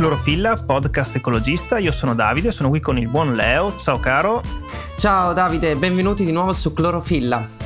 Clorofilla, podcast ecologista. Io sono Davide, sono qui con il buon Leo. Ciao caro. Ciao Davide, benvenuti di nuovo su Clorofilla.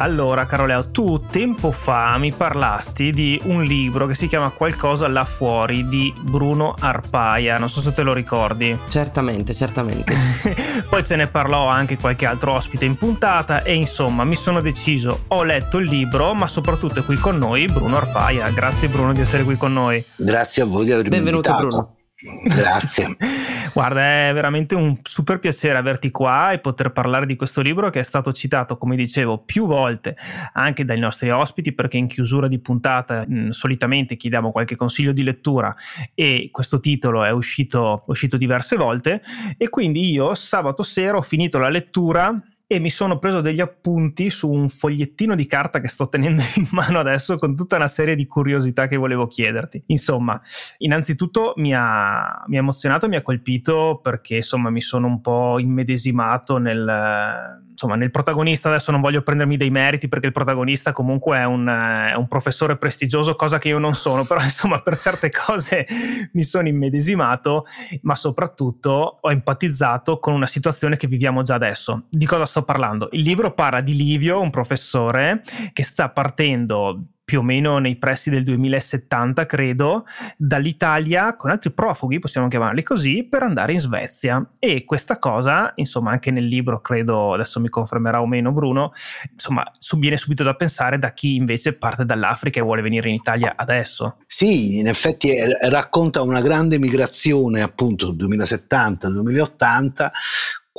Allora, caro Leo, tu tempo fa mi parlasti di un libro che si chiama Qualcosa là fuori di Bruno Arpaia, non so se te lo ricordi. Certamente, certamente. Poi ce ne parlò anche qualche altro ospite in puntata e insomma mi sono deciso, ho letto il libro, ma soprattutto è qui con noi Bruno Arpaia. Grazie Bruno di essere qui con noi. Grazie a voi di avermi Benvenuto invitato. Bruno. Grazie. Guarda, è veramente un super piacere averti qua e poter parlare di questo libro che è stato citato, come dicevo, più volte anche dai nostri ospiti, perché in chiusura di puntata mh, solitamente chiediamo qualche consiglio di lettura e questo titolo è uscito, uscito diverse volte. E quindi io sabato sera ho finito la lettura e mi sono preso degli appunti su un fogliettino di carta che sto tenendo in mano adesso con tutta una serie di curiosità che volevo chiederti. Insomma, innanzitutto mi ha, mi ha emozionato, mi ha colpito perché insomma mi sono un po' immedesimato nel, insomma, nel protagonista. Adesso non voglio prendermi dei meriti perché il protagonista comunque è un, è un professore prestigioso, cosa che io non sono, però insomma per certe cose mi sono immedesimato, ma soprattutto ho empatizzato con una situazione che viviamo già adesso. Di cosa sto parlando? Il libro parla di Livio, un professore che sta partendo più o meno nei pressi del 2070, credo, dall'Italia con altri profughi, possiamo chiamarli così, per andare in Svezia. E questa cosa, insomma, anche nel libro, credo, adesso mi confermerà o meno Bruno, insomma, viene subito da pensare da chi invece parte dall'Africa e vuole venire in Italia adesso. Sì, in effetti è, racconta una grande migrazione, appunto, 2070-2080,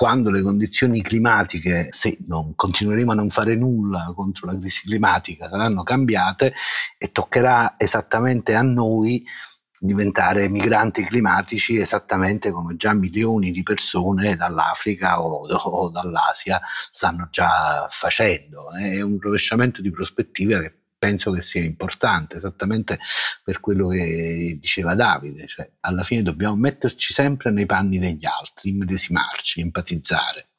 quando le condizioni climatiche, se non continueremo a non fare nulla contro la crisi climatica, saranno cambiate e toccherà esattamente a noi diventare migranti climatici esattamente come già milioni di persone dall'Africa o, o dall'Asia stanno già facendo. È un rovesciamento di prospettiva che penso che sia importante, esattamente per quello che diceva Davide, cioè alla fine dobbiamo metterci sempre nei panni degli altri, immedesimarci, empatizzare.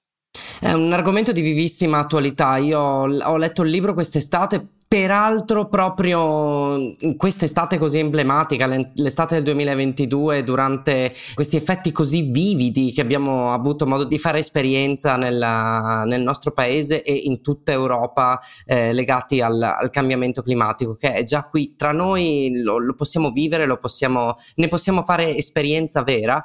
È un argomento di vivissima attualità. Io ho letto il libro quest'estate Peraltro, proprio quest'estate così emblematica, l'estate del 2022, durante questi effetti così vividi che abbiamo avuto modo di fare esperienza nella, nel nostro paese e in tutta Europa eh, legati al, al, cambiamento climatico, che è già qui tra noi, lo, lo possiamo vivere, lo possiamo, ne possiamo fare esperienza vera.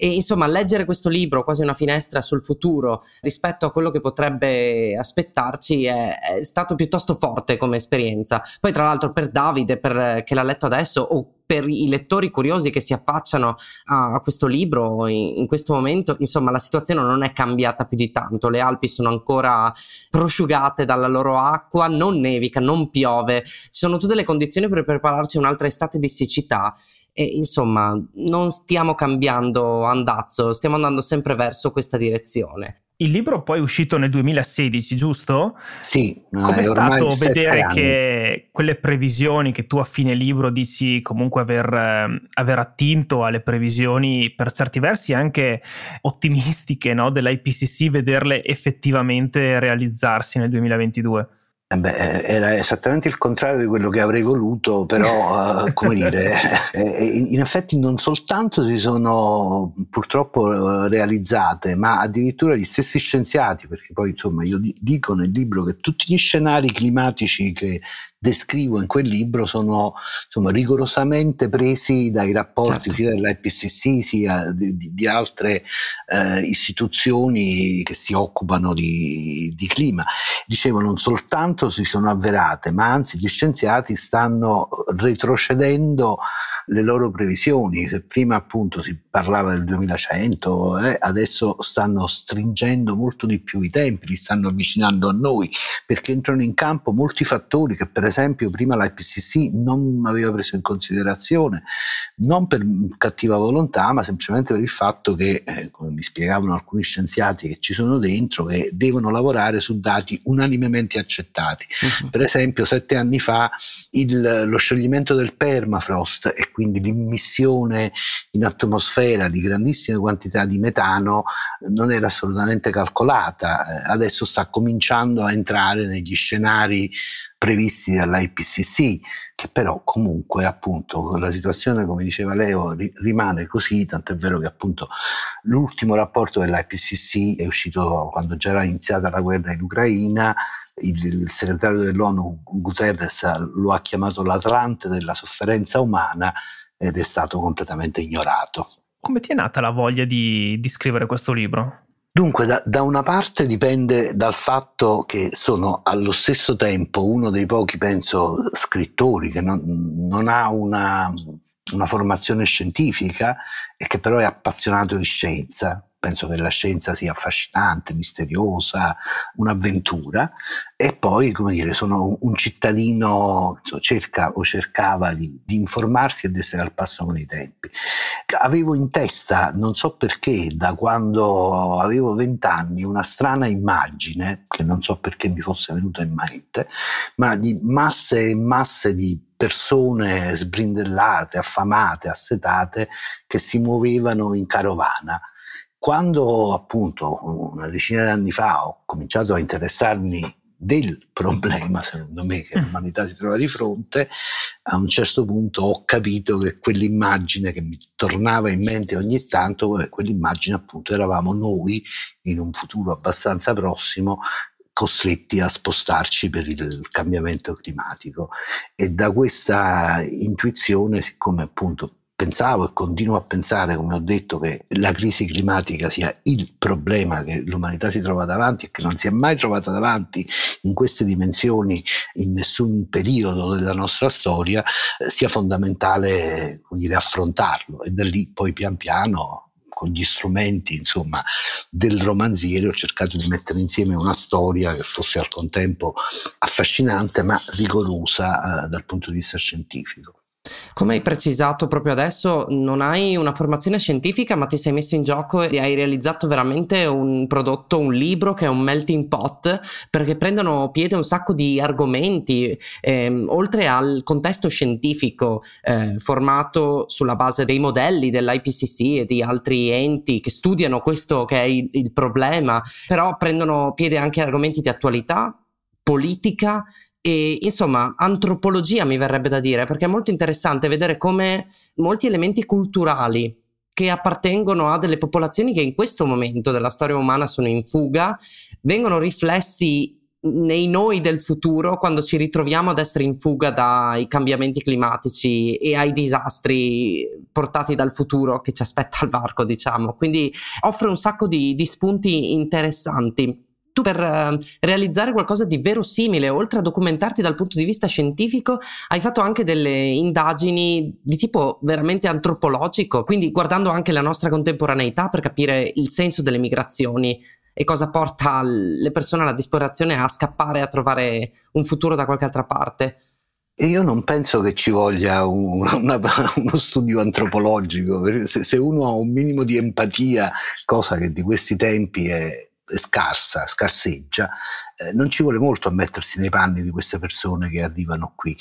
E insomma, leggere questo libro, quasi una finestra sul futuro rispetto a quello che potrebbe aspettarci, è, è stato piuttosto forte come esperienza. Poi, tra l'altro, per Davide, per, che l'ha letto adesso, o per i lettori curiosi che si affacciano a, a questo libro in, in, questo momento, insomma, la situazione non è cambiata più di tanto. Le Alpi sono ancora prosciugate dalla loro acqua, non nevica, non piove. Ci sono tutte le condizioni per prepararci a un'altra estate di siccità e insomma non stiamo cambiando andazzo, stiamo andando sempre verso questa direzione. Il libro poi è uscito nel 2016, giusto? Sì. Come è stato vedere che quelle previsioni che tu a fine libro dici comunque aver, eh, aver attinto alle previsioni per certi versi anche ottimistiche no, dell'IPCC, vederle effettivamente realizzarsi nel 2022? Eh beh, eh, era esattamente il contrario di quello che avrei voluto, però, uh, come dire, eh, in effetti non soltanto si sono purtroppo realizzate, ma addirittura gli stessi scienziati, perché poi insomma io dico nel libro che tutti gli scenari climatici che descrivo in quel libro sono insomma, rigorosamente presi dai rapporti certo. sia dell'IPCC sia di, di altre eh, istituzioni che si occupano di, di, clima. Dicevo, non soltanto si sono avverate, ma anzi gli scienziati stanno retrocedendo le loro previsioni. Prima appunto si parlava del 2100, eh, adesso stanno stringendo molto di più i tempi, li stanno avvicinando a noi, perché entrano in campo molti fattori che per esempio prima l'IPCC non aveva preso in considerazione, non per cattiva volontà, ma semplicemente per il fatto che, eh, come mi spiegavano alcuni scienziati che ci sono dentro, che devono lavorare su dati unanimemente accettati. Uh-huh. Per esempio, sette anni fa il, lo scioglimento del permafrost e quindi l'immissione in atmosfera di grandissime quantità di metano non era assolutamente calcolata, eh, adesso sta cominciando a entrare negli scenari previsti dall'IPCC, che però comunque appunto la situazione, come diceva Leo, ri- rimane così, tant'è vero che appunto l'ultimo rapporto dell'IPCC è uscito quando già era iniziata la guerra in Ucraina, il, il segretario dell'ONU Guterres lo ha chiamato l'Atlante della sofferenza umana ed è stato completamente ignorato. Come ti è nata la voglia di, di scrivere questo libro? Dunque, da, da, una parte dipende dal fatto che sono allo stesso tempo uno dei pochi, penso, scrittori che non, non ha una, una formazione scientifica e che però è appassionato di scienza penso che la scienza sia affascinante, misteriosa, un'avventura e poi, come dire, sono un cittadino, cerca o cercava di, di informarsi ed essere al passo con i tempi. Avevo in testa, non so perché, da quando avevo vent'anni, una strana immagine, che non so perché mi fosse venuta in mente, ma di masse e masse di persone sbrindellate, affamate, assetate, che si muovevano in carovana quando appunto una decina di anni fa ho cominciato a interessarmi del problema, secondo me, che l'umanità si trova di fronte, a un certo punto ho capito che quell'immagine che mi tornava in mente ogni tanto, quell'immagine appunto eravamo noi in un futuro abbastanza prossimo costretti a spostarci per il cambiamento climatico. E da questa intuizione, siccome appunto pensavo e continuo a pensare, come ho detto, che la crisi climatica sia il problema che l'umanità si trova davanti e che non si è mai trovata davanti in queste dimensioni in nessun periodo della nostra storia, eh, sia fondamentale dire, affrontarlo e da lì poi pian piano con gli strumenti insomma, del romanziere ho cercato di mettere insieme una storia che fosse al contempo affascinante ma rigorosa eh, dal punto di vista scientifico. Come hai precisato proprio adesso, non hai una formazione scientifica, ma ti sei messo in gioco e hai realizzato veramente un prodotto, un libro che è un melting pot, perché prendono piede un sacco di argomenti, ehm, oltre al contesto scientifico eh, formato sulla base dei modelli dell'IPCC e di altri enti che studiano questo che è il, il problema, però prendono piede anche argomenti di attualità, politica e insomma, antropologia mi verrebbe da dire, perché è molto interessante vedere come molti elementi culturali che appartengono a delle popolazioni che in questo momento della storia umana sono in fuga, vengono riflessi nei noi del futuro quando ci ritroviamo ad essere in fuga dai cambiamenti climatici e ai disastri portati dal futuro che ci aspetta al varco, diciamo. Quindi offre un sacco di, di spunti interessanti tu per uh, realizzare qualcosa di verosimile, oltre a documentarti dal punto di vista scientifico, hai fatto anche delle indagini di tipo veramente antropologico, quindi guardando anche la nostra contemporaneità per capire il senso delle migrazioni e cosa porta le persone alla disperazione a scappare a trovare un futuro da qualche altra parte. Io non penso che ci voglia un, una, uno studio antropologico, se, se, uno ha un minimo di empatia, cosa che di questi tempi è, scarsa, scarseggia, eh, non ci vuole molto a mettersi nei panni di queste persone che arrivano qui.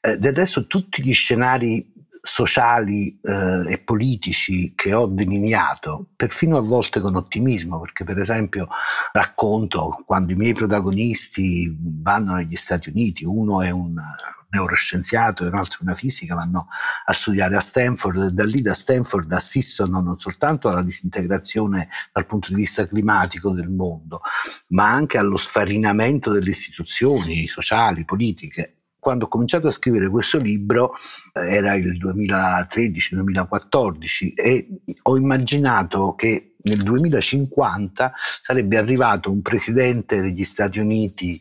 Eh, del resto tutti gli scenari sociali eh, e politici che ho delineato, perfino a volte con ottimismo, perché per esempio racconto quando i miei protagonisti vanno negli Stati Uniti, uno è un neuroscienziato e un altro una fisica, vanno a studiare a Stanford e da lì da Stanford assistono non soltanto alla disintegrazione dal punto di vista climatico del mondo, ma anche allo sfarinamento delle istituzioni sociali, politiche. Quando ho cominciato a scrivere questo libro eh, era il 2013-2014 e ho immaginato che nel 2050 sarebbe arrivato un presidente degli Stati Uniti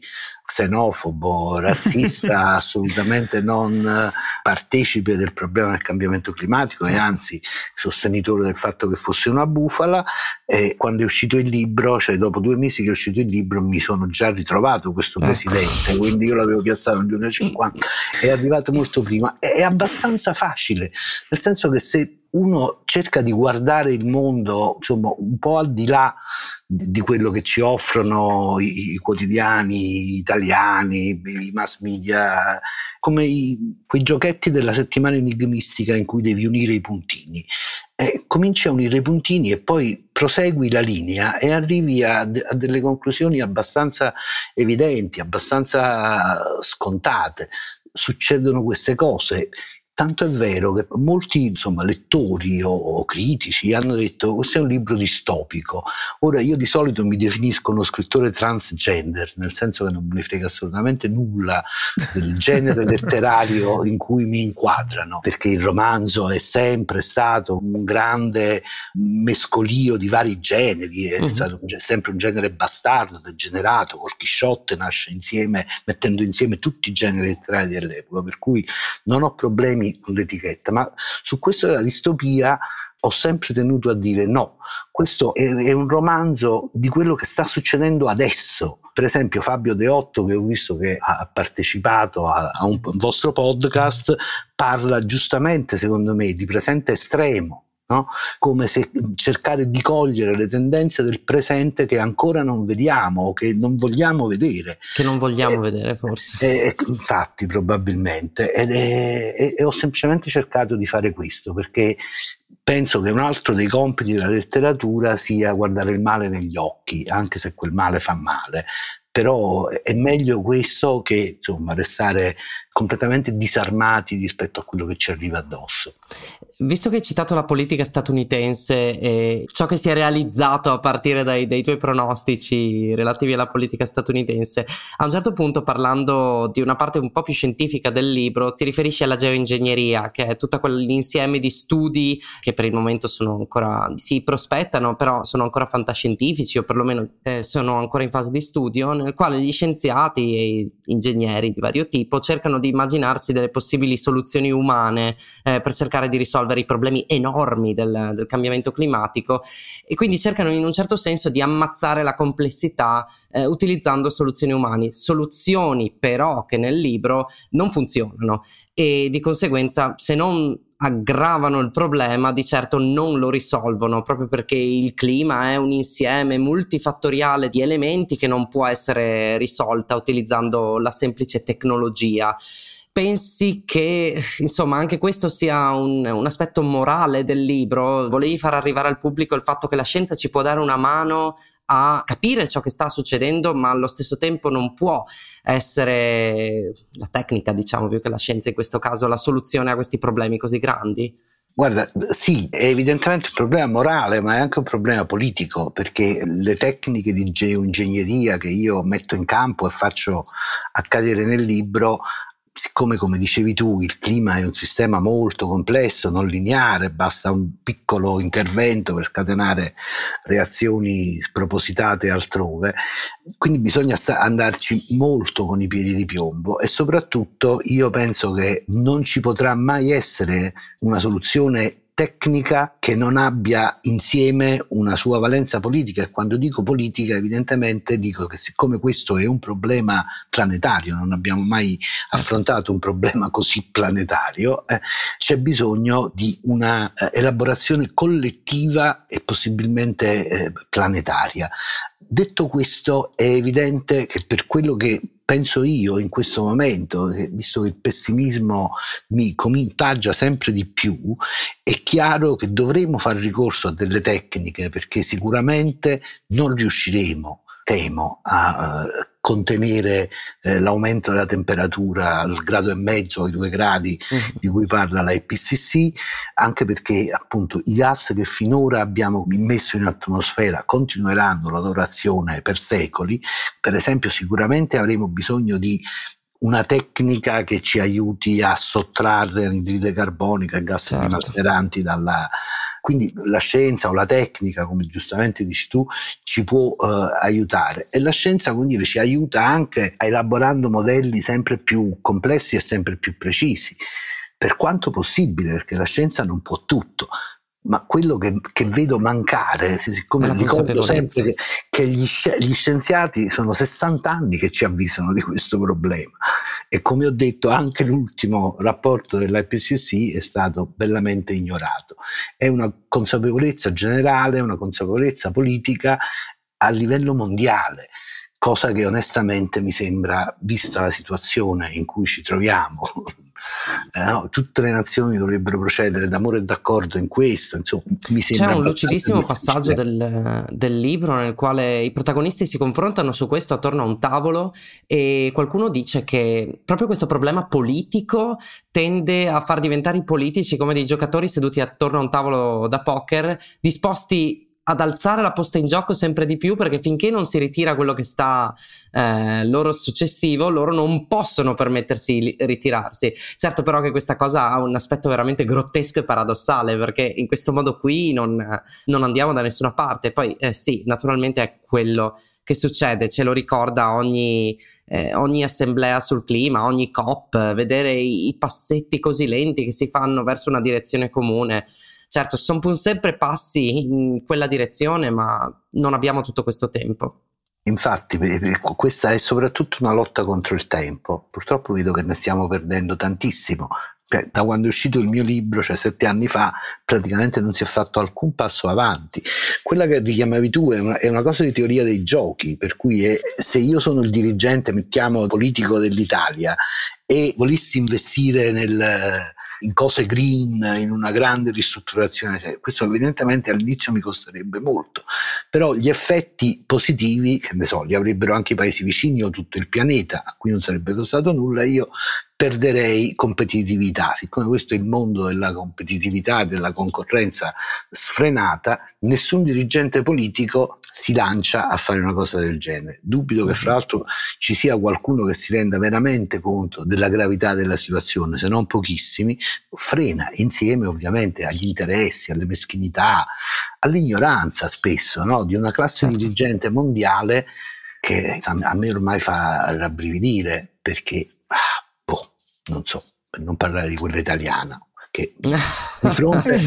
xenofobo, razzista, assolutamente non partecipe del problema del cambiamento climatico e anzi sostenitore del fatto che fosse una bufala. E quando è uscito il libro, cioè dopo due mesi che è uscito il libro, mi sono già ritrovato questo ecco. presidente, quindi io l'avevo piazzato nel 2050, è arrivato molto prima. È abbastanza facile, nel senso che se uno cerca di guardare il mondo insomma un po' al di là di quello che ci offrono i, quotidiani italiani, i mass media, come i, quei giochetti della settimana enigmistica in cui devi unire i puntini. Eh, cominci a unire i puntini e poi prosegui la linea e arrivi a, a delle conclusioni abbastanza evidenti, abbastanza scontate succedono queste cose. Tanto è vero che molti insomma, lettori o, o, critici hanno detto questo è un libro distopico. Ora io di solito mi definisco uno scrittore transgender, nel senso che non me ne frega assolutamente nulla del genere letterario in cui mi inquadrano, perché il romanzo è sempre stato un grande mescolio di vari generi, è uh-huh. stato un, sempre un genere bastardo, degenerato, col Chisciotte nasce insieme, mettendo insieme tutti i generi letterari dell'epoca, per cui non ho problemi con l'etichetta, ma su questo della distopia ho sempre tenuto a dire no, questo è, è, un romanzo di quello che sta succedendo adesso. Per esempio Fabio Deotto, che ho visto che ha partecipato a, a un vostro podcast, parla giustamente, secondo me, di presente estremo No? come se cercare di cogliere le tendenze del presente che ancora non vediamo o che non vogliamo vedere. Che non vogliamo e, vedere forse. E, infatti probabilmente. Ed è, e ho semplicemente cercato di fare questo perché penso che un altro dei compiti della letteratura sia guardare il male negli occhi, anche se quel male fa male però è meglio questo che insomma, restare completamente disarmati rispetto a quello che ci arriva addosso. Visto che hai citato la politica statunitense e ciò che si è realizzato a partire dai, dai, tuoi pronostici relativi alla politica statunitense, a un certo punto parlando di una parte un po' più scientifica del libro, ti riferisci alla geoingegneria, che è tutto quell'insieme di studi che per il momento sono ancora, si prospettano, però sono ancora fantascientifici o perlomeno eh, sono ancora in fase di studio nel quale gli scienziati e ingegneri di vario tipo cercano di immaginarsi delle possibili soluzioni umane eh, per cercare di risolvere i problemi enormi del, del, cambiamento climatico e quindi cercano in un certo senso di ammazzare la complessità eh, utilizzando soluzioni umane, soluzioni però che nel libro non funzionano e di conseguenza se non aggravano il problema, di certo non lo risolvono, proprio perché il clima è un insieme multifattoriale di elementi che non può essere risolta utilizzando la semplice tecnologia. Pensi che insomma anche questo sia un, un, aspetto morale del libro? Volevi far arrivare al pubblico il fatto che la scienza ci può dare una mano a capire ciò che sta succedendo, ma allo stesso tempo non può essere la tecnica, diciamo più che la scienza in questo caso, la soluzione a questi problemi così grandi? Guarda, sì, è evidentemente un problema morale, ma è anche un problema politico, perché le tecniche di geoingegneria che io metto in campo e faccio accadere nel libro siccome come dicevi tu il clima è un sistema molto complesso, non lineare, basta un piccolo intervento per scatenare reazioni spropositate altrove, quindi bisogna andarci molto con i piedi di piombo e soprattutto io penso che non ci potrà mai essere una soluzione tecnica che non abbia insieme una sua valenza politica e quando dico politica evidentemente dico che siccome questo è un problema planetario, non abbiamo mai affrontato un problema così planetario, eh, c'è bisogno di una eh, elaborazione collettiva e possibilmente eh, planetaria. Detto questo è evidente che per quello che penso io in questo momento, visto che il pessimismo mi contagia sempre di più, è chiaro che dovremo fare ricorso a delle tecniche perché sicuramente non riusciremo temo a uh, contenere eh, l'aumento della temperatura al grado e mezzo, ai due gradi uh-huh. di cui parla la IPCC, anche perché appunto i gas che finora abbiamo immesso in atmosfera continueranno la loro azione per secoli. Per esempio, sicuramente avremo bisogno di una tecnica che ci aiuti a sottrarre l'anidride carbonica e gas certo. climalteranti dalla... Quindi la scienza o la tecnica, come giustamente dici tu, ci può eh, aiutare. E la scienza quindi ci aiuta anche elaborando modelli sempre più complessi e sempre più precisi. Per quanto possibile, perché la scienza non può tutto, ma quello che, che, vedo mancare, siccome ricordo sempre che, che gli, gli, scienziati sono 60 anni che ci avvisano di questo problema e come ho detto anche l'ultimo rapporto dell'IPCC è stato bellamente ignorato. È una consapevolezza generale, una consapevolezza politica a livello mondiale cosa che onestamente mi sembra, vista la situazione in cui ci troviamo, Eh, no, tutte le nazioni dovrebbero procedere d'amore e d'accordo in questo. Insomma, mi sembra C'è un lucidissimo passaggio del, del, libro nel quale i protagonisti si confrontano su questo attorno a un tavolo e qualcuno dice che proprio questo problema politico tende a far diventare i politici come dei giocatori seduti attorno a un tavolo da poker, disposti ad alzare la posta in gioco sempre di più perché finché non si ritira quello che sta eh, loro successivo, loro non possono permettersi di ritirarsi. Certo però che questa cosa ha un aspetto veramente grottesco e paradossale perché in questo modo qui non, non andiamo da nessuna parte. Poi eh, sì, naturalmente è quello che succede, ce lo ricorda ogni, eh, ogni assemblea sul clima, ogni COP, vedere i, i passetti così lenti che si fanno verso una direzione comune. Certo, sono pur sempre passi in quella direzione, ma non abbiamo tutto questo tempo. Infatti, questa è soprattutto una lotta contro il tempo. Purtroppo vedo che ne stiamo perdendo tantissimo. Cioè, da quando è uscito il mio libro, cioè sette anni fa, praticamente non si è fatto alcun passo avanti. Quella che richiamavi tu è una, è una cosa di teoria dei giochi, per cui è, se io sono il dirigente, mettiamo politico dell'Italia, e volessi investire nel, in cose green, in una grande ristrutturazione, cioè, questo evidentemente all'inizio mi costerebbe molto, però gli effetti positivi, che ne so, li avrebbero anche i paesi vicini o tutto il pianeta, a cui non sarebbe costato nulla, io perderei competitività. Siccome questo è il mondo della competitività, della concorrenza sfrenata, nessun dirigente politico si lancia a fare una cosa del genere. Dubito che fra l'altro ci sia qualcuno che si renda veramente conto della gravità della situazione, se non pochissimi, frena insieme ovviamente agli interessi, alle meschinità, all'ignoranza spesso no? di una classe certo. dirigente mondiale che a me ormai fa rabbrividire perché ah, non so, per non parlare di quella italiana, che di fronte,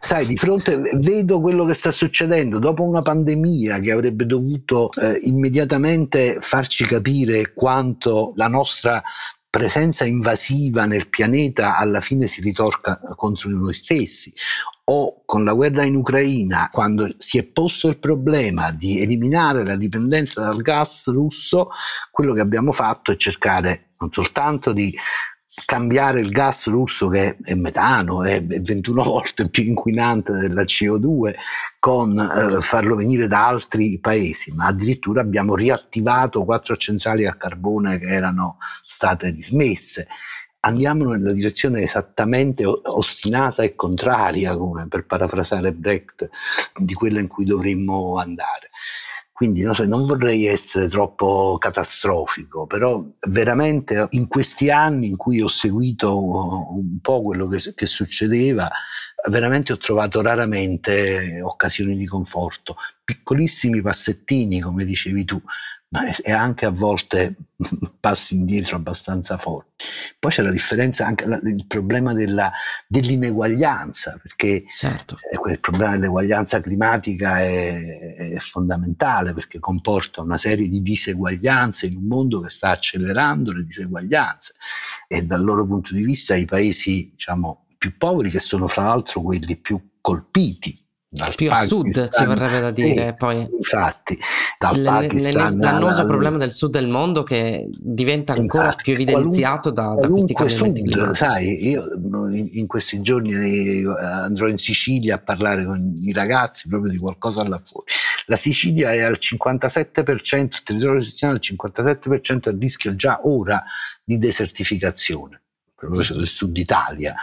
sai, di fronte vedo quello che sta succedendo dopo una pandemia che avrebbe dovuto eh, immediatamente farci capire quanto la nostra presenza invasiva nel pianeta alla fine si ritorca contro noi stessi. O con la guerra in Ucraina, quando si è posto il problema di eliminare la dipendenza dal gas russo, quello che abbiamo fatto è cercare non soltanto di cambiare il gas russo che è metano, è 21 volte più inquinante della CO2, con eh, farlo venire da altri paesi, ma addirittura abbiamo riattivato quattro centrali a carbone che erano state dismesse. Andiamo nella direzione esattamente ostinata e contraria, come per parafrasare Brecht, di quella in cui dovremmo andare. Quindi non, so, non, vorrei essere troppo catastrofico, però veramente in questi anni in cui ho seguito un po' quello che, che succedeva, veramente ho trovato raramente occasioni di conforto, piccolissimi passettini, come dicevi tu, ma è anche a volte passi indietro abbastanza forti. Poi c'è la differenza, anche il problema della, dell'ineguaglianza, perché certo. il problema dell'eguaglianza climatica è, è, fondamentale perché comporta una serie di diseguaglianze in un mondo che sta accelerando le diseguaglianze e dal loro punto di vista i paesi diciamo, più poveri, che sono fra l'altro quelli più colpiti dal più a sud ci verrebbe da dire sì, poi infatti dal Pakistan l'annoso problema del sud del mondo che diventa ancora infatti, più evidenziato da, da questi cambiamenti sud, sai io in, questi giorni eh, andrò in Sicilia a parlare con i ragazzi proprio di qualcosa là fuori. La Sicilia è al 57% il territorio siciliano al 57% a rischio già ora di desertificazione proprio del sud Italia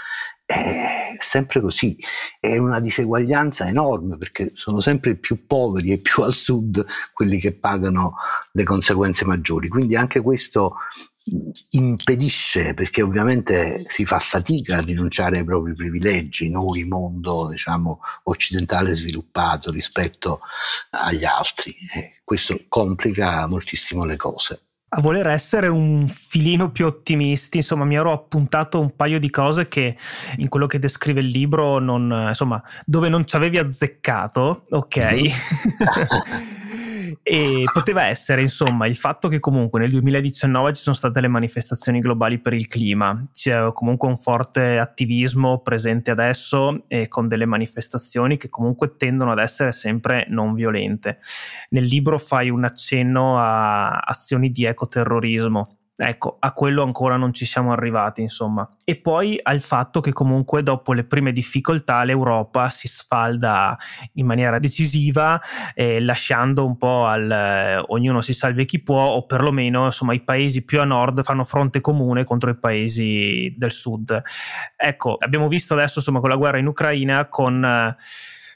è sempre così, è una diseguaglianza enorme perché sono sempre più poveri e più al sud quelli che pagano le conseguenze maggiori. Quindi anche questo impedisce, perché ovviamente si fa fatica a rinunciare ai propri privilegi, noi mondo diciamo occidentale sviluppato rispetto agli altri. Questo complica moltissimo le cose a voler essere un filino più ottimisti, insomma, mi ero appuntato un paio di cose che in quello che descrive il libro, non, insomma, dove non ci avevi azzeccato, ok? E poteva essere, insomma, il fatto che comunque nel 2019 ci sono state le manifestazioni globali per il clima, c'è comunque un forte attivismo presente adesso e con delle manifestazioni che comunque tendono ad essere sempre non violente. Nel libro fai un accenno a azioni di ecoterrorismo Ecco, a quello ancora non ci siamo arrivati, insomma. E poi al fatto che comunque dopo le prime difficoltà l'Europa si sfalda in maniera decisiva, eh, lasciando un po' al eh, ognuno si salve chi può, o perlomeno insomma i paesi più a nord fanno fronte comune contro i paesi del sud. Ecco, abbiamo visto adesso insomma con la guerra in Ucraina con... Eh,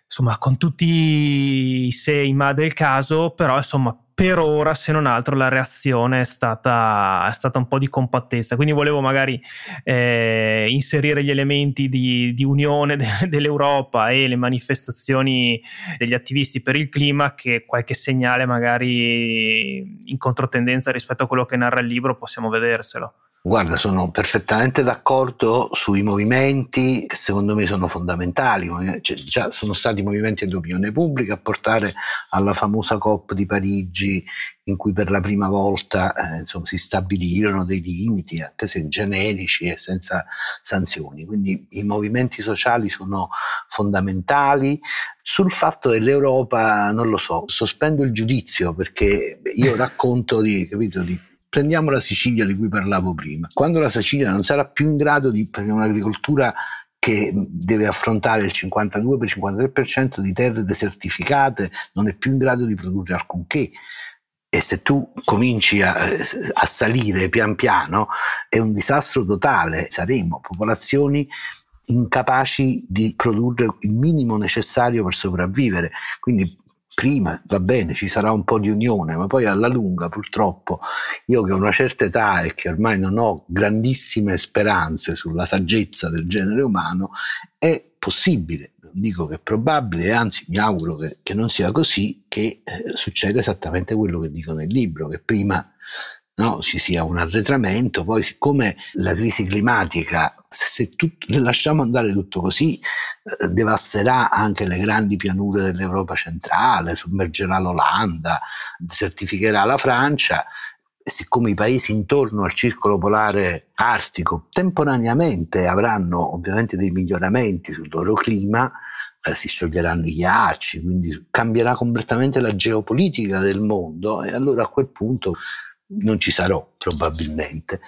insomma, con tutti i se e i ma del caso, però insomma per ora, se non altro, la reazione è stata, è stata un po' di compattezza. Quindi volevo magari eh, inserire gli elementi di, di unione de, dell'Europa e le manifestazioni degli attivisti per il clima, che qualche segnale magari in controtendenza rispetto a quello che narra il libro possiamo vederselo. Guarda, sono perfettamente d'accordo sui movimenti che secondo me sono fondamentali. Cioè, già sono stati movimenti dell'opinione pubblica a portare alla famosa COP di Parigi, in cui per la prima volta eh, insomma, si stabilirono dei limiti, anche se generici e senza sanzioni. Quindi i movimenti sociali sono fondamentali. Sul fatto dell'Europa, non lo so, sospendo il giudizio perché io racconto di, capito, di prendiamo la Sicilia di cui parlavo prima. Quando la Sicilia non sarà più in grado di, perché un'agricoltura che deve affrontare il 52-53% di terre desertificate, non è più in grado di produrre alcunché. E se tu cominci a, a salire pian piano, è un disastro totale. Saremo popolazioni incapaci di produrre il minimo necessario per sopravvivere. Quindi prima va bene, ci sarà un po' di unione, ma poi alla lunga purtroppo io che ho una certa età e che ormai non ho grandissime speranze sulla saggezza del genere umano, è possibile, non dico che è probabile, anzi mi auguro che, che non sia così, che eh, succeda esattamente quello che dico nel libro, che prima no, ci sia un arretramento, poi siccome la crisi climatica, se, tutto, lasciamo andare tutto così, eh, devasterà anche le grandi pianure dell'Europa centrale, sommergerà l'Olanda, desertificherà la Francia, siccome i paesi intorno al circolo polare artico temporaneamente avranno ovviamente dei miglioramenti sul loro clima, eh, si scioglieranno i ghiacci, quindi cambierà completamente la geopolitica del mondo e allora a quel punto non ci sarò probabilmente,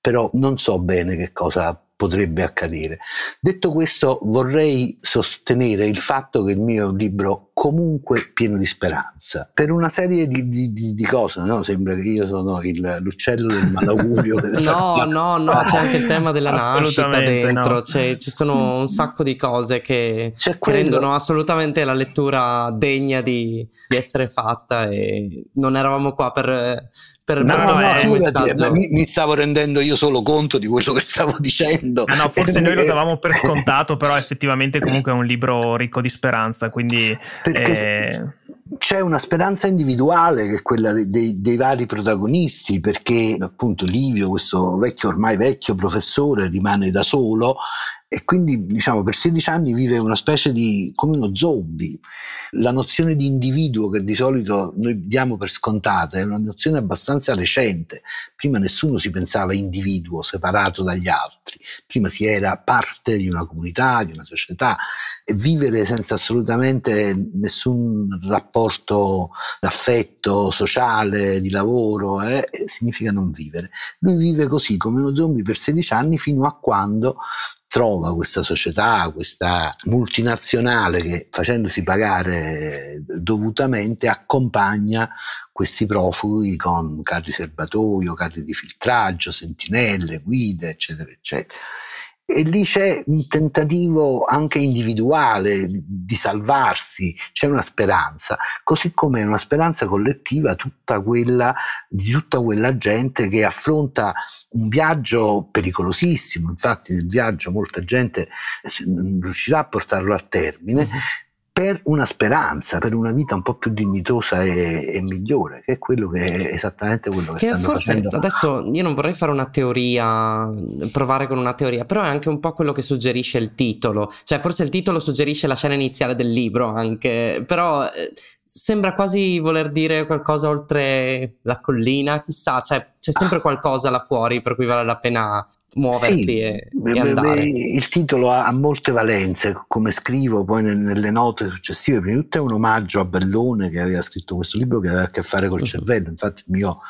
però non so bene che cosa potrebbe accadere. Detto questo, vorrei sostenere il fatto che il mio è un libro comunque pieno di speranza, per una serie di, di, di, di cose, no? sembra che io sono il, l'uccello del malaugurio. no, no, no, c'è anche il tema della nascita dentro, no. ci sono un sacco di cose che, che rendono assolutamente la lettura degna di, di essere fatta e non eravamo qua per per no, no, no mi, mi, stavo rendendo io solo conto di quello che stavo dicendo. Ah, no, forse noi lo davamo per scontato, però effettivamente comunque è un libro ricco di speranza, quindi... Eh... C'è una speranza individuale che è quella dei, dei, dei, vari protagonisti, perché appunto Livio, questo vecchio, ormai vecchio professore, rimane da solo e quindi diciamo per 16 anni vive una specie di come uno zombie. La nozione di individuo che di solito noi diamo per scontata è una nozione abbastanza recente. Prima nessuno si pensava individuo separato dagli altri, prima si era parte di una comunità, di una società e vivere senza assolutamente nessun rapporto d'affetto sociale, di lavoro, eh, significa non vivere. Lui vive così come uno zombie per 16 anni fino a quando trova questa società, questa multinazionale che facendosi pagare dovutamente accompagna questi profughi con carri serbatoio, carri di filtraggio, sentinelle, guide, eccetera, eccetera. E lì c'è un tentativo anche individuale di salvarsi, c'è una speranza, così come è una speranza collettiva tutta quella, di tutta quella gente che affronta un viaggio pericolosissimo. Infatti, nel viaggio molta gente non riuscirà a portarlo a termine, mm-hmm per una speranza, per una vita un po' più dignitosa e, e migliore, che è quello che è esattamente quello che, che stanno facendo. Adesso io non vorrei fare una teoria, provare con una teoria, però è anche un po' quello che suggerisce il titolo, cioè forse il titolo suggerisce la scena iniziale del libro anche, però eh, sembra quasi voler dire qualcosa oltre la collina, chissà, cioè c'è sempre ah. qualcosa là fuori per cui vale la pena muoversi sì, e, e andare. Il titolo ha, ha, molte valenze, come scrivo poi nelle note successive, prima di tutto è un omaggio a Bellone che aveva scritto questo libro che aveva a che fare col uh-huh. cervello, infatti il mio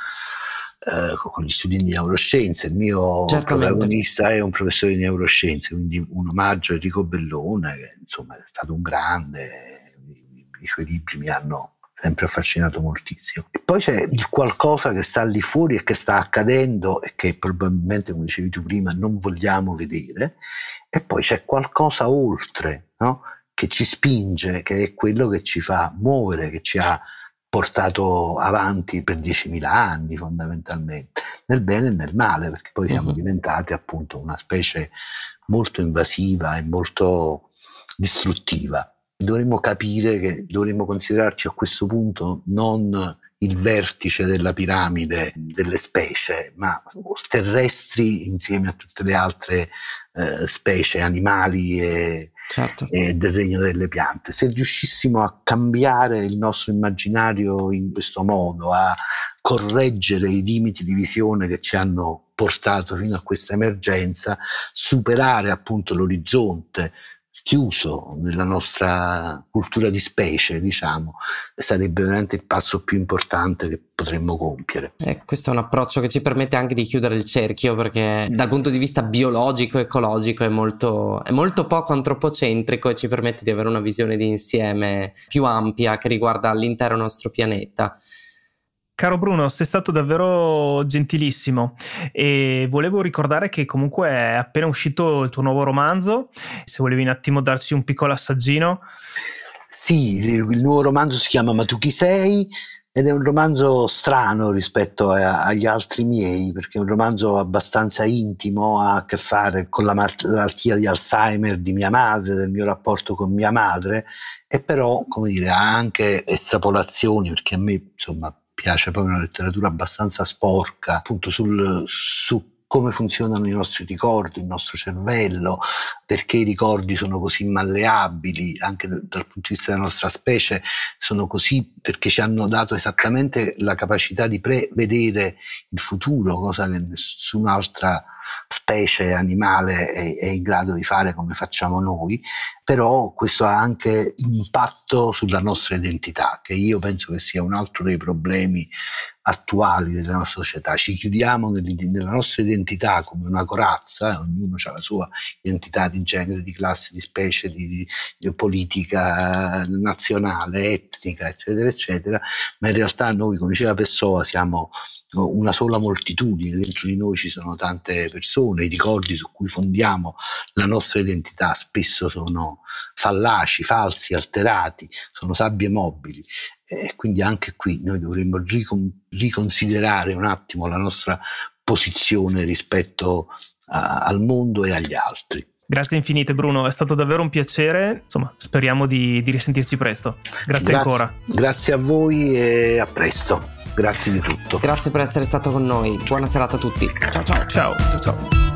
eh, con gli studi di neuroscienze. Il mio Certamente. protagonista è un professore di neuroscienze, quindi un omaggio a Enrico Bellone, che insomma è stato un grande, i, i suoi libri mi hanno sempre affascinato moltissimo. E poi c'è il qualcosa che sta lì fuori e che sta accadendo e che probabilmente, come dicevi tu prima, non vogliamo vedere, e poi c'è qualcosa oltre, no? che ci spinge, che è quello che ci fa muovere, che ci ha portato avanti per 10.000 anni fondamentalmente, nel bene e nel male, perché poi siamo uh-huh. diventati appunto una specie molto invasiva e molto distruttiva. Dovremmo capire che dovremmo considerarci a questo punto non il vertice della piramide delle specie, ma terrestri insieme a tutte le altre eh, specie animali e, certo. e, del regno delle piante. Se riuscissimo a cambiare il nostro immaginario in questo modo, a correggere i limiti di visione che ci hanno portato fino a questa emergenza, superare appunto l'orizzonte chiuso nella nostra cultura di specie, diciamo, sarebbe veramente il passo più importante che potremmo compiere. Eh, questo è un approccio che ci permette anche di chiudere il cerchio perché dal punto di vista biologico, ecologico è molto, è molto poco antropocentrico e ci permette di avere una visione di insieme più ampia che riguarda l'intero nostro pianeta. Caro Bruno, sei stato davvero gentilissimo e volevo ricordare che comunque è appena uscito il tuo nuovo romanzo, se volevi un attimo darci un piccolo assaggino. Sì, il nuovo romanzo si chiama Ma tu chi sei? Ed è un romanzo strano rispetto a, agli altri miei, perché è un romanzo abbastanza intimo, ha a che fare con la malattia di Alzheimer di mia madre, del mio rapporto con mia madre, e però, come dire, ha anche estrapolazioni, perché a me, insomma, piace proprio una letteratura abbastanza sporca, appunto sul, su come funzionano i nostri ricordi, il nostro cervello, perché i ricordi sono così malleabili, anche dal punto di vista della nostra specie, sono così perché ci hanno dato esattamente la capacità di prevedere il futuro, cosa che nessun'altra specie animale è, è, in grado di fare come facciamo noi, però questo ha anche impatto sulla nostra identità, che io penso che sia un altro dei problemi attuali della nostra società. Ci chiudiamo nella nostra identità come una corazza, ognuno ha la sua identità di genere, di classe, di specie, di, di politica nazionale, etnica, eccetera, eccetera, ma in realtà noi, come diceva Pessoa, siamo una sola moltitudine, dentro di noi ci sono tante persone, i ricordi su cui fondiamo la nostra identità spesso sono fallaci, falsi, alterati, sono sabbie mobili e quindi anche qui noi dovremmo ricon- riconsiderare un attimo la nostra posizione rispetto a- al mondo e agli altri. Grazie infinite Bruno, è stato davvero un piacere, insomma speriamo di, di risentirci presto. Grazie, grazie ancora. Grazie a voi e a presto. Grazie di tutto. Grazie per essere stato con noi. Buona serata a tutti. Ciao ciao. Ciao ciao ciao.